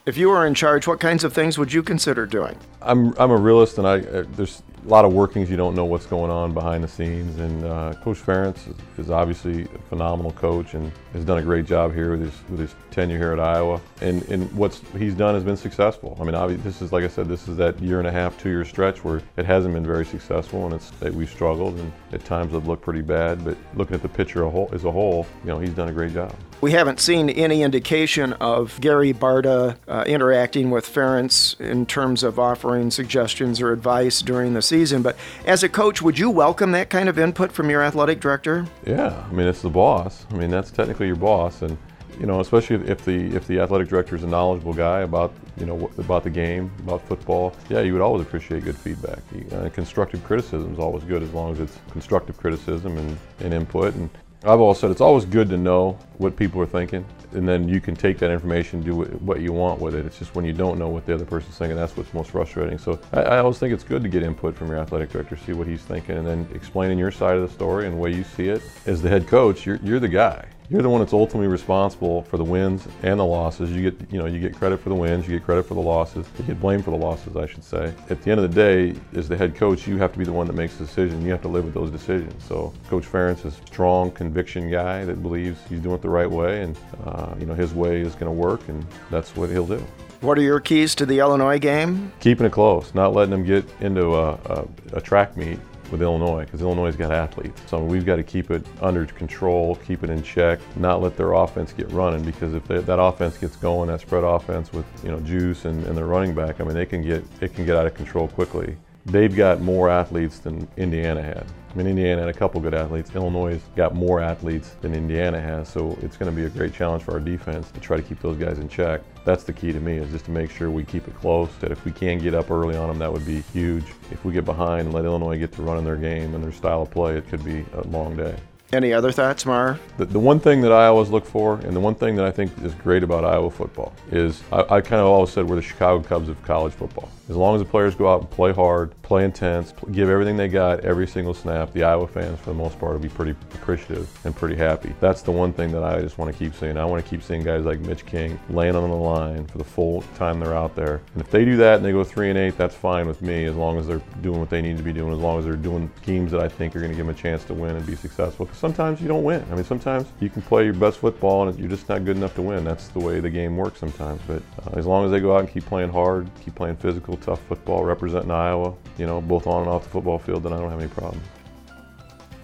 If you were in charge, what kinds of things would you consider doing? I'm, I'm a realist, and I uh, there's a lot of workings. You don't know what's going on behind the scenes. And uh, Coach Ferentz is, obviously a phenomenal coach and has done a great job here with his, with his tenure here at Iowa. And, and what he's done has been successful. I mean, obviously, this is, like I said, this is that year and a half, two year stretch where it hasn't been very successful and it's that we've struggled and at times have looked pretty bad. But looking at the picture as a whole, you know, he's done a great job. We haven't seen any indication of Gary Barta uh, interacting with Ferentz in terms of offering suggestions or advice during the season. But as a coach, would you welcome that kind of input from your athletic director? Yeah, I mean it's the boss. I mean that's technically your boss, and you know especially if the if the athletic director is a knowledgeable guy about you know about the game, about football. Yeah, you would always appreciate good feedback. Uh, constructive criticism is always good as long as it's constructive criticism and, and input. And I've always said it's always good to know what people are thinking, and then you can take that information, do what you want with it. It's just when you don't know what the other person's thinking, that's what's most frustrating. So I, I always think it's good to get input from your athletic director, see what he's thinking, and then explaining your side of the story and the way you see it. As the head coach, you're, you're the guy you're the one that's ultimately responsible for the wins and the losses. You get, you know, you get credit for the wins, you get credit for the losses, you get blamed for the losses, I should say. At the end of the day, as the head coach, you have to be the one that makes the decision. You have to live with those decisions. So Coach Ferentz is a strong conviction guy that believes he's doing it the right way, and uh, you know his way is going to work, and that's what he'll do. What are your keys to the Illinois game? Keeping it close, not letting them get into a, a, a track meet with Illinois because Illinois's got athletes. So we've got to keep it under control, keep it in check, not let their offense get running because if they, that offense gets going, that spread offense with you know juice and, and their running back, I mean they can get it can get out of control quickly. They've got more athletes than Indiana had. I mean, Indiana had a couple good athletes. Illinois got more athletes than Indiana has, so it's going to be a great challenge for our defense to try to keep those guys in check. That's the key to me, is just to make sure we keep it close. That if we can get up early on them, that would be huge. If we get behind and let Illinois get to running their game and their style of play, it could be a long day. Any other thoughts, Marv? The, the, one thing that I always look for, and the one thing that I think is great about Iowa football, is I, I kind of always said we're the Chicago Cubs of college football. As long as the players go out and play hard, play intense, give everything they got every single snap, the Iowa fans, for the most part, will be pretty appreciative and pretty happy. That's the one thing that I just want to keep seeing. I want to keep seeing guys like Mitch King laying on the line for the full time they're out there. And if they do that and they go three and eight, that's fine with me, as long as they're doing what they need to be doing, as long as they're doing schemes that I think are going to give them a chance to win and be successful. Because sometimes you don't win. I mean, sometimes you can play your best football and you're just not good enough to win. That's the way the game works sometimes. But uh, as long as they go out and keep playing hard, keep playing physical, tough football, representing Iowa, you know, both on and off the football field, then I don't have any problems.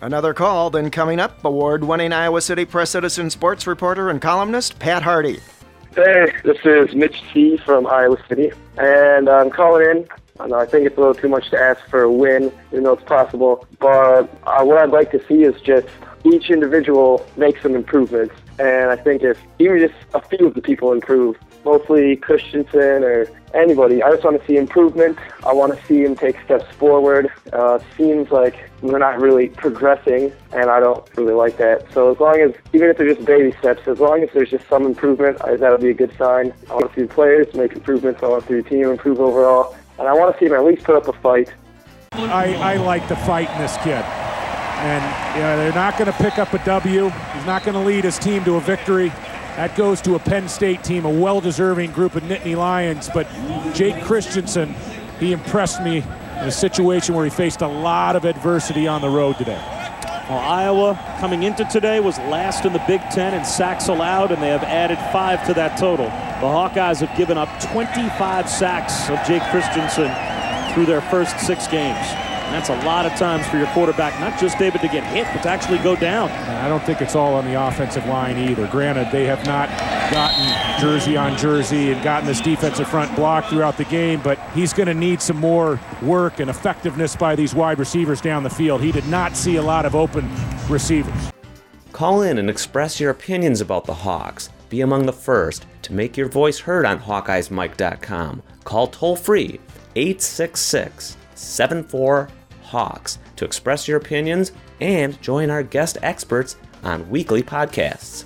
Another call then coming up, award winning Iowa City Press Citizen sports reporter and columnist Pat Harty. Hey, this is Mitch T from Iowa City, and I'm calling in. I, know, I think it's a little too much to ask for a win, even though it's possible. But uh, what I'd like to see is just each individual make some improvements. And I think if even just a few of the people improve, mostly Christensen or anybody, I just want to see improvement. I want to see him take steps forward. Uh, seems like we're not really progressing, and I don't really like that. So as long as, even if they're just baby steps, as long as there's just some improvement, that'll be a good sign. I want to see the players make improvements. I want to see the team improve overall, and I want to see him at least put up a fight. I, I like the fight in this kid. And you know, they're not going to pick up a W. He's not going to lead his team to a victory. That goes to a Penn State team, a well-deserving group of Nittany Lions. But Jake Christensen, he impressed me in a situation where he faced a lot of adversity on the road today. Well, Iowa coming into today was last in the Big Ten in sacks allowed, and they have added five to that total. The Hawkeyes have given up 25 sacks of Jake Christensen through their first six games. That's a lot of times for your quarterback, not just David to get hit, but to actually go down. And I don't think it's all on the offensive line either. Granted, they have not gotten jersey on jersey and gotten this defensive front block throughout the game, but he's going to need some more work and effectiveness by these wide receivers down the field. He did not see a lot of open receivers. Call in and express your opinions about the Hawks. Be among the first to make your voice heard on HawkeyesMike.com. Call toll free 866 74 Hawks to express your opinions and join our guest experts on weekly podcasts.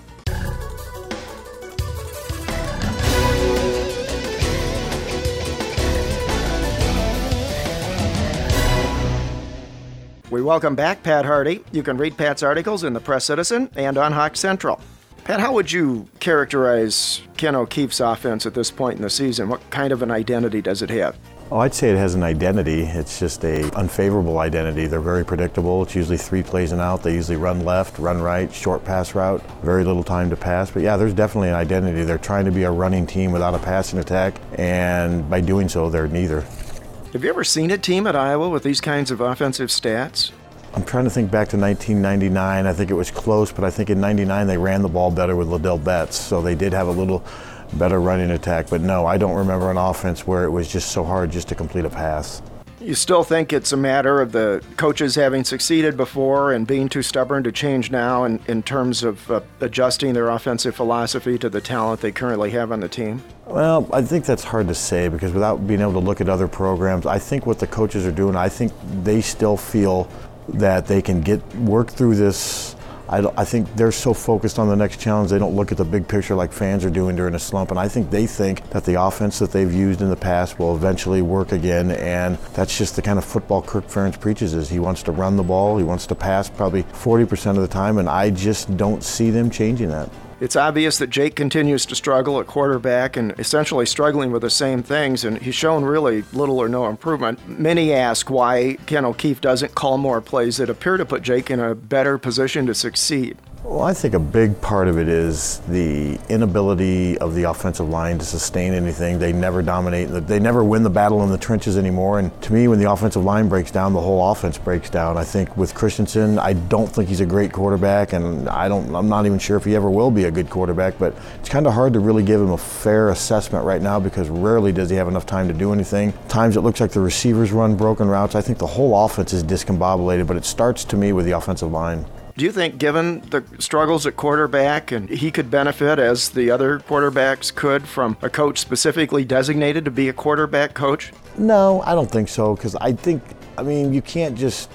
We welcome back Pat Harty. You can read Pat's articles in the Press Citizen and on Hawk Central. Pat, how would you characterize Ken O'Keefe's offense at this point in the season? What kind of an identity does it have? Oh, I'd say it has an identity. It's just a unfavorable identity. They're very predictable. It's usually three plays and out. They usually run left, run right, short pass route, very little time to pass. But yeah, there's definitely an identity. They're trying to be a running team without a passing attack, and by doing so, they're neither. Have you ever seen a team at Iowa with these kinds of offensive stats? I'm trying to think back to 1999. I think it was close, but I think in 99 they ran the ball better with Ladell Betts, so they did have a little better running attack. But no, I don't remember an offense where it was just so hard just to complete a pass. You still think it's a matter of the coaches having succeeded before and being too stubborn to change now in, in terms of uh, adjusting their offensive philosophy to the talent they currently have on the team? Well, I think that's hard to say because without being able to look at other programs, I think what the coaches are doing, I think they still feel that they can get work through this I, I, think they're so focused on the next challenge, they don't look at the big picture like fans are doing during a slump. And I think they think that the offense that they've used in the past will eventually work again. And that's just the kind of football Kirk Ferentz preaches is he wants to run the ball, he wants to pass probably 40% of the time. And I just don't see them changing that. It's obvious that Jake continues to struggle at quarterback and essentially struggling with the same things, and he's shown really little or no improvement. Many ask why Ken O'Keefe doesn't call more plays that appear to put Jake in a better position to succeed. Well, I think a big part of it is the inability of the offensive line to sustain anything. They never dominate. They never win the battle in the trenches anymore. And to me, when the offensive line breaks down, the whole offense breaks down. I think with Christensen, I don't think he's a great quarterback, and I don't. I'm not even sure if he ever will be a good quarterback. But it's kind of hard to really give him a fair assessment right now because rarely does he have enough time to do anything. Times it looks like the receivers run broken routes. I think the whole offense is discombobulated, but it starts to me with the offensive line. Do you think, given the struggles at quarterback, and he could benefit as the other quarterbacks could from a coach specifically designated to be a quarterback coach? No, I don't think so, because I think, I mean, you can't just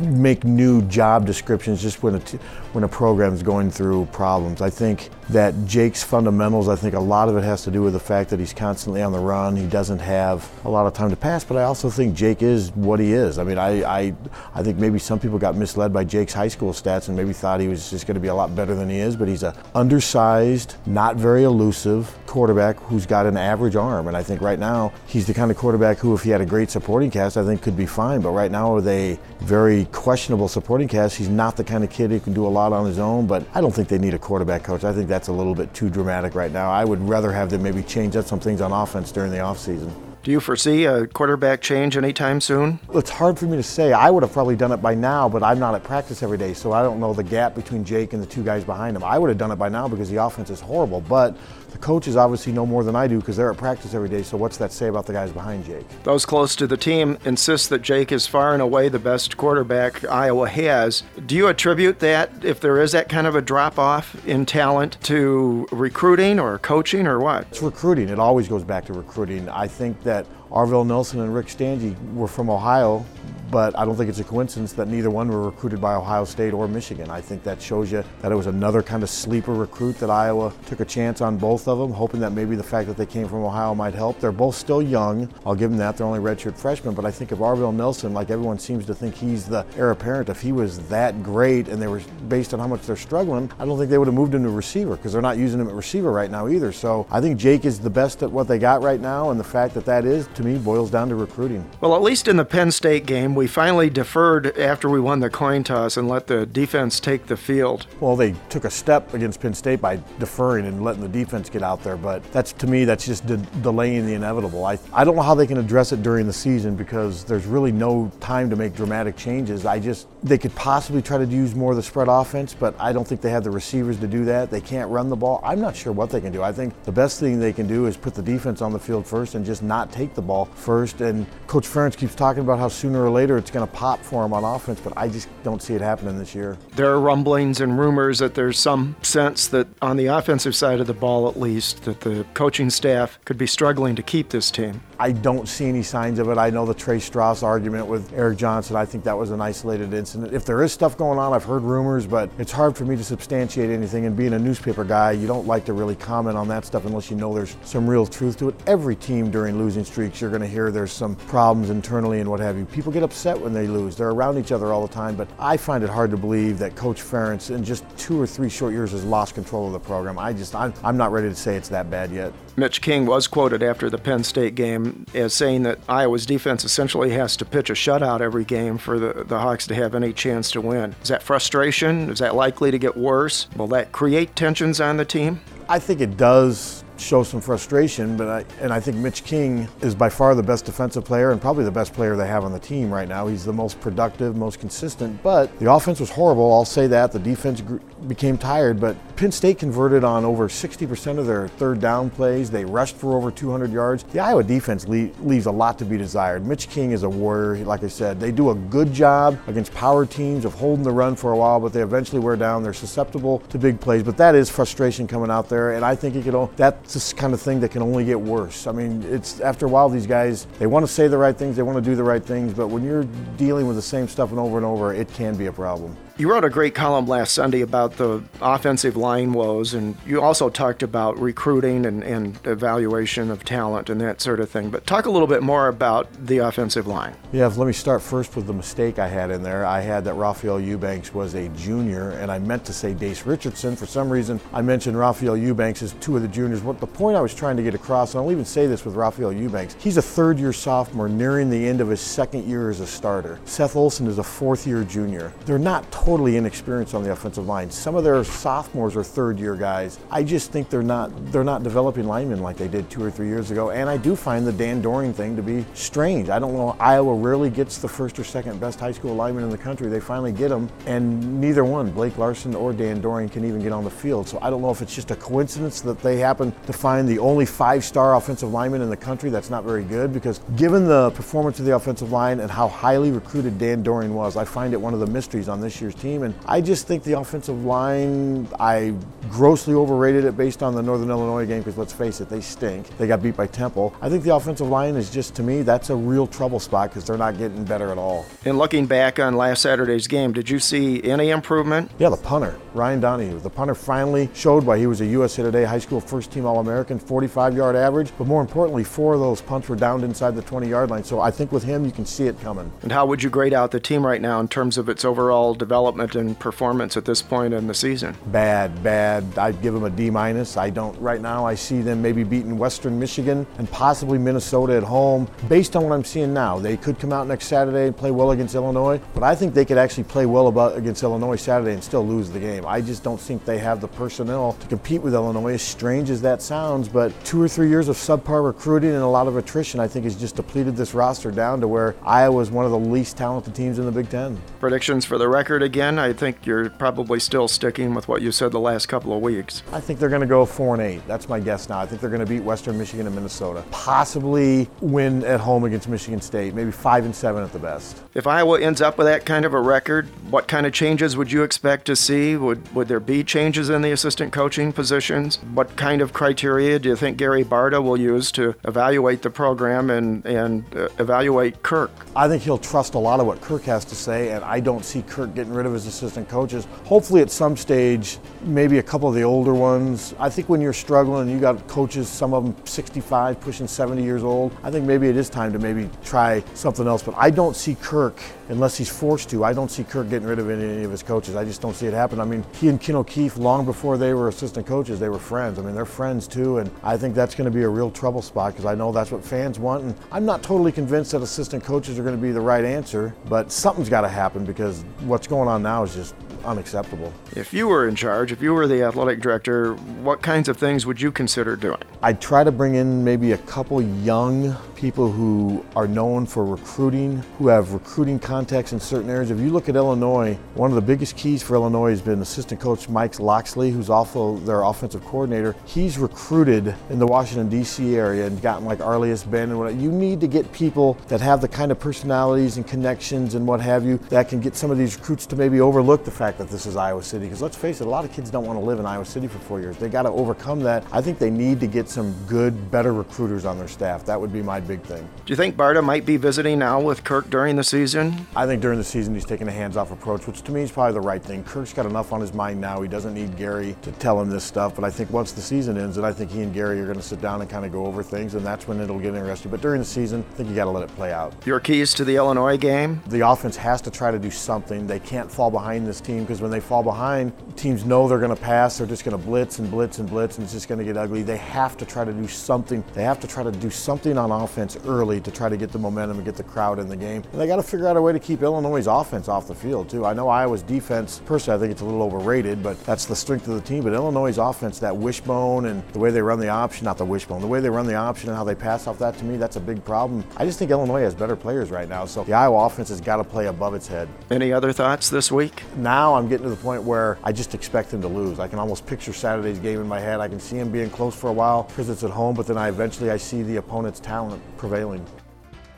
make new job descriptions just when a, t- when a program is going through problems. I think that Jake's fundamentals, I think a lot of it has to do with the fact that he's constantly on the run. He doesn't have a lot of time to pass, but I also think Jake is what he is. I mean, I, I, I think maybe some people got misled by Jake's high school stats and maybe thought he was just going to be a lot better than he is, but he's a undersized, not very elusive quarterback who's got an average arm. And I think right now he's the kind of quarterback who, if he had a great supporting cast, I think could be fine. But right now with a very questionable supporting cast, he's not the kind of kid who can do a lot on his own. But I don't think they need a quarterback coach. I think that's a little bit too dramatic right now. I would rather have them maybe change up some things on offense during the offseason. Do you foresee a quarterback change anytime soon? It's hard for me to say. I would have probably done it by now, but I'm not at practice every day, so I don't know the gap between Jake and the two guys behind him. I would have done it by now because the offense is horrible, but the coaches obviously know more than I do because they're at practice every day, so what's that say about the guys behind Jake? Those close to the team insist that Jake is far and away the best quarterback Iowa has. Do you attribute that, if there is that kind of a drop off in talent, to recruiting or coaching or what? It's recruiting. It always goes back to recruiting. I think that Arvell Nelson and Rick Stanzi were from Ohio but I don't think it's a coincidence that neither one were recruited by Ohio State or Michigan. I think that shows you that it was another kind of sleeper recruit that Iowa took a chance on both of them, hoping that maybe the fact that they came from Ohio might help. They're both still young. I'll give them that. They're only redshirt freshmen, but I think if Arvell Nelson, like everyone seems to think he's the heir apparent, if he was that great and they were based on how much they're struggling, I don't think they would have moved him to receiver because they're not using him at receiver right now either. So I think Jake is the best at what they got right now, and the fact that that is, to me, boils down to recruiting. Well, at least in the Penn State game, we finally deferred after we won the coin toss and let the defense take the field. Well, they took a step against Penn State by deferring and letting the defense get out there, but that's to me that's just de- delaying the inevitable. I I don't know how they can address it during the season because there's really no time to make dramatic changes. I just they could possibly try to use more of the spread offense, but I don't think they have the receivers to do that. They can't run the ball. I'm not sure what they can do. I think the best thing they can do is put the defense on the field first and just not take the ball first. And Coach Ferentz keeps talking about how sooner or later it's going to pop for him on offense, but I just don't see it happening this year. There are rumblings and rumors that there's some sense that on the offensive side of the ball, at least, that the coaching staff could be struggling to keep this team. I don't see any signs of it. I know the Trey Stross argument with Eric Johnson. I think that was an isolated incident if there is stuff going on, I've heard rumors, but it's hard for me to substantiate anything. And being a newspaper guy, you don't like to really comment on that stuff unless you know there's some real truth to it. Every team during losing streaks, you're going to hear there's some problems internally and what have you. People get upset when they lose. They're around each other all the time, but I find it hard to believe that Coach Ferentz in just two or three short years has lost control of the program. I just, I'm, I'm not ready to say it's that bad yet. Mitch King was quoted after the Penn State game as saying that Iowa's defense essentially has to pitch a shutout every game for the, the Hawks to have any chance to win. Is that frustration? Is that likely to get worse? Will that create tensions on the team? I think it does show some frustration, but I, and I think Mitch King is by far the best defensive player and probably the best player they have on the team right now. He's the most productive, most consistent, but the offense was horrible. I'll say that. The defense became tired, but Penn State converted on over 60% of their third down plays. They rushed for over 200 yards. The Iowa defense leaves a lot to be desired. Mitch King is a warrior, like I said. They do a good job against power teams of holding the run for a while, but they eventually wear down. They're susceptible to big plays, but that is frustration coming out there, and I think it could. That's the kind of thing that can only get worse. I mean, it's after a while these guys they want to say the right things, they want to do the right things, but when you're dealing with the same stuff and over and over, it can be a problem. You wrote a great column last Sunday about the offensive line woes, and you also talked about recruiting and, and, evaluation of talent and that sort of thing. But talk a little bit more about the offensive line. Yeah, let me start first with the mistake I had in there. I had that Raphael Eubanks was a junior, and I meant to say Dace Richardson. For some reason, I mentioned Raphael Eubanks as two of the juniors. What the point I was trying to get across, and I'll even say this with Raphael Eubanks, he's a third year sophomore nearing the end of his second year as a starter. Seth Olson is a fourth year junior. They're not totally inexperienced on the offensive line. Some of their sophomores are third year guys. I just think they're not they're not developing linemen like they did two or three years ago. And I do find the Dan Doering thing to be strange. I don't know. Iowa rarely gets the first or second best high school lineman in the country. They finally get them, and neither one, Blake Larson or Dan Doering, can even get on the field. So I don't know if it's just a coincidence that they happen to find the only five-star offensive lineman in the country that's not very good. Because given the performance of the offensive line and how highly recruited Dan Doering was, I find it one of the mysteries on this year's team. And I just think the offensive line, I grossly overrated it based on the Northern Illinois game because let's face it, they stink. They got beat by Temple. I think the offensive line is just, to me, that's a real trouble spot because they're not getting better at all. And looking back on last Saturday's game, did you see any improvement? Yeah, the punter, Ryan Donahue. The punter finally showed why he was a USA Today high school first team All American, 45 yard average. But more importantly, four of those punts were downed inside the 20 yard line. So I think with him, you can see it coming. And how would you grade out the team right now in terms of its overall development and performance at this point in the season? Bad, bad. I'd give them a D minus. I don't right now. I see them maybe beating Western Michigan and possibly Minnesota at home. Based on what I'm seeing now, they could come out next Saturday and play well against Illinois, but I think they could actually play well against Illinois Saturday and still lose the game. I just don't think they have the personnel to compete with Illinois. As strange as that sounds, but two or three years of subpar recruiting and a lot of attrition, I think, has just depleted this roster down to where Iowa is one of the least talented teams in the Big Ten. Predictions for the record again. I think you're probably still sticking with what you said the last couple of weeks. I think they're going to go four and eight. That's my guess now. I think they're going to beat Western Michigan and Minnesota. Possibly win at home against Michigan State. Maybe five and seven at the best. If Iowa ends up with that kind of a record, what kind of changes would you expect to see? Would would there be changes in the assistant coaching positions? What kind of criteria do you think Gary Barta will use to evaluate the program and and uh, evaluate Kirk? I think he'll trust a lot of what Kirk has to say, and I don't see Kirk getting rid of his assistant coaches. Hopefully, at some stage, maybe a couple of the older ones. I think when you're struggling, you got coaches, some of them 65, pushing 70 years old. I think maybe it is time to maybe try something else. But I don't see Kirk, unless he's forced to, I don't see Kirk getting rid of any of his coaches. I just don't see it happen. I mean, he and Ken O'Keefe, long before they were assistant coaches, they were friends. I mean, they're friends too, and I think that's going to be a real trouble spot because I know that's what fans want. And I'm not totally convinced that assistant coaches are going to be the right answer, but something's got to happen because what's going on now is just unacceptable. If you were in charge, if you were the athletic director, what kinds of things would you consider doing? I'd try to bring in maybe a couple young people who are known for recruiting, who have recruiting contacts in certain areas. If you look at Illinois, one of the biggest keys for Illinois has been assistant coach Mike Locksley, who's also their offensive coordinator. He's recruited in the Washington, D.C. area and gotten like Arrelious Benn and what. You need to get people that have the kind of personalities and connections and what have you that can get some of these recruits to maybe overlook the fact that this is Iowa City. Because let's face it, a lot of kids don't want to live in Iowa City for four years. They got to overcome that. I think they need to get some good, better recruiters on their staff. That would be my big thing. Do you think Barta might be visiting now with Kirk during the season? I think during the season he's taking a hands-off approach, which to me is probably the right thing. Kirk's got enough on his mind now. He doesn't need Gary to tell him this stuff. But I think once the season ends, and I think he and Gary are going to sit down and kind of go over things, and that's when it'll get interesting. But during the season, I think you got to let it play out. Your keys to the Illinois game? The offense has to try to do something. They can't fall behind this team because when they fall behind, teams know they're going to pass. They're just going to blitz and blitz and blitz, and it's just going to get ugly. They have to try to do something. They have to try to do something on offense early to try to get the momentum and get the crowd in the game. And they got to figure out a way to keep Illinois' offense off the field too. I know Iowa's defense, personally, I think it's a little overrated, but that's the strength of the team. But Illinois' offense, that wishbone and the way they run the option, not the wishbone, the way they run the option and how they pass off that to me, that's a big problem. I just think Illinois has better players right now. So the Iowa offense has got to play above its head. Any other thoughts this week? Now I'm getting to the point where I just expect them to lose. I can almost picture Saturday's game in my head. I can see them being close for a while because it's at home, but then I eventually I see the opponent's talent prevailing.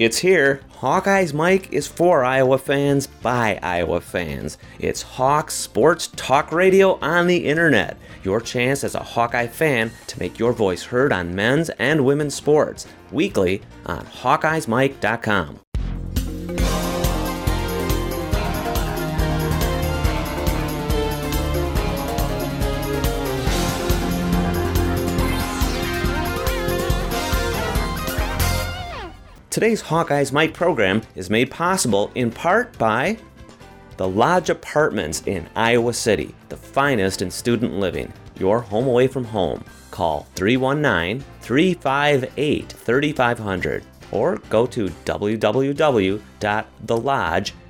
It's here. Hawkeyes Mike is for Iowa fans by Iowa fans. It's Hawks Sports Talk Radio on the internet. Your chance as a Hawkeye fan to make your voice heard on men's and women's sports. Weekly on HawkeyesMike.com. Today's Hawkeyes Mike program is made possible in part by the Lodge Apartments in Iowa City, the finest in student living. Your home away from home. Call 319 358 3500 or go to www.thelodge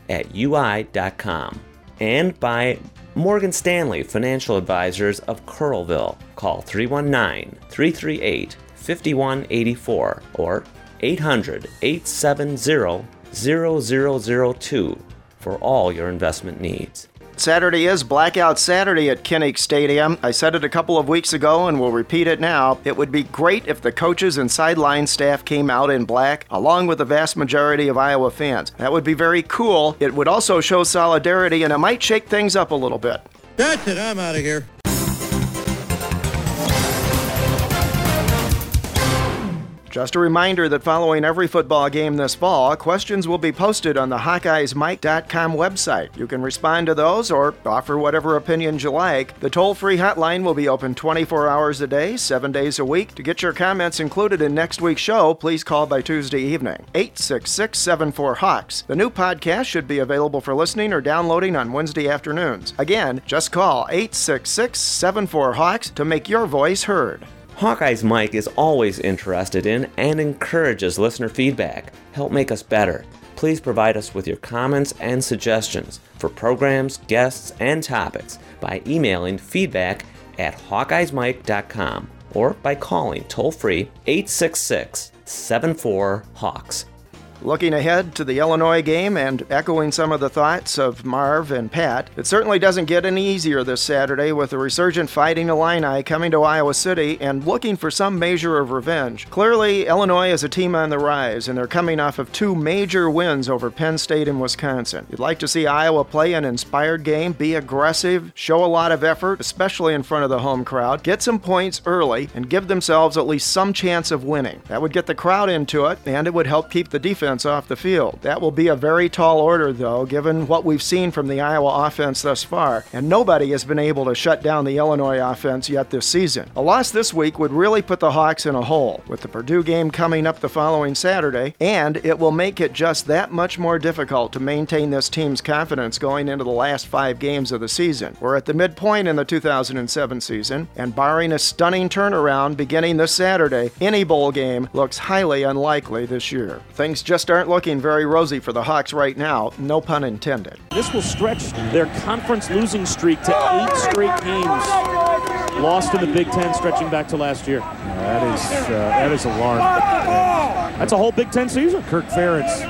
at ui.com. And by Morgan Stanley Financial Advisors of Coralville. Call 319 338 5184 or 800 870 0002 for all your investment needs. Saturday is Blackout Saturday at Kinnick Stadium. I said it a couple of weeks ago and will repeat it now. It would be great if the coaches and sideline staff came out in black, along with the vast majority of Iowa fans. That would be very cool. It would also show solidarity and it might shake things up a little bit. That's it, I'm out of here. Just a reminder that following every football game this fall, questions will be posted on the HawkeyesMike.com website. You can respond to those or offer whatever opinions you like. The toll free hotline will be open 24 hours a day, 7 days a week. To get your comments included in next week's show, please call by Tuesday evening. 866 74 Hawks. The new podcast should be available for listening or downloading on Wednesday afternoons. Again, just call 866 74 Hawks to make your voice heard. Hawkeyes Mike is always interested in and encourages listener feedback. Help make us better. Please provide us with your comments and suggestions for programs, guests, and topics by emailing feedback at hawkeyesmike.com or by calling toll free 866 74 Hawks. Looking ahead to the Illinois game and echoing some of the thoughts of Marv and Pat, it certainly doesn't get any easier this Saturday with the resurgent Fighting Illini coming to Iowa City and looking for some measure of revenge. Clearly, Illinois is a team on the rise, and they're coming off of two major wins over Penn State and Wisconsin. You'd like to see Iowa play an inspired game, be aggressive, show a lot of effort, especially in front of the home crowd, get some points early, and give themselves at least some chance of winning. That would get the crowd into it, and it would help keep the defense off the field. That will be a very tall order, though, given what we've seen from the Iowa offense thus far, and nobody has been able to shut down the Illinois offense yet this season. A loss this week would really put the Hawks in a hole, with the Purdue game coming up the following Saturday, and it will make it just that much more difficult to maintain this team's confidence going into the last five games of the season. We're at the midpoint in the 2007 season, and barring a stunning turnaround beginning this Saturday, any bowl game looks highly unlikely this year. Things just aren't looking very rosy for the Hawks right now, no pun intended. This will stretch their conference losing streak to eight straight games. Lost in the Big Ten, stretching back to last year. that is uh, that is alarming. That's a whole Big Ten season. Kirk Ferentz,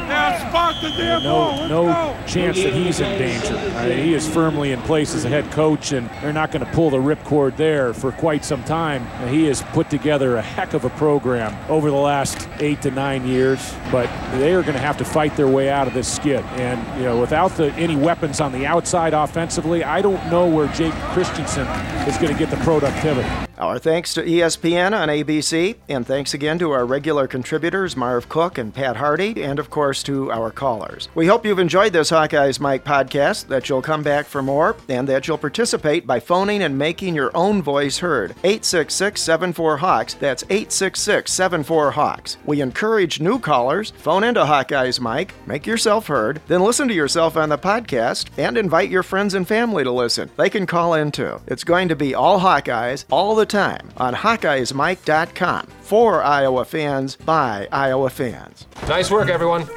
no no chance that he's in danger. Uh, he is firmly in place as a head coach, and they're not going to pull the ripcord there for quite some time. Uh, he has put together a heck of a program over the last eight to nine years, but they are going to have to fight their way out of this skid. And you know, without the, any weapons on the outside offensively, I don't know where Jake Christensen is going to get the productivity. Our thanks to ESPN on ABC, and thanks again to our regular contributors, Marv Cook and Pat Harty, and of course our callers. We hope you've enjoyed this Hawkeyes Mike podcast, that you'll come back for more, and that you'll participate by phoning and making your own voice heard. 866 74 Hawks, that's 866 74 Hawks. We encourage new callers, phone into Hawkeyes Mike, make yourself heard, then listen to yourself on the podcast, and invite your friends and family to listen. They can call in too. It's going to be all Hawkeyes, all the time, on HawkeyesMike.com. For Iowa fans, by Iowa fans. Nice work, everyone.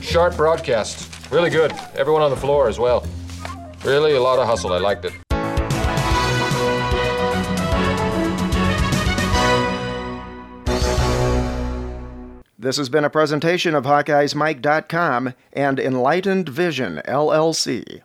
Sharp broadcast. Really good. Everyone on the floor as well. Really a lot of hustle. I liked it. This has been a presentation of HawkeyesMike.com and Enlightened Vision, LLC.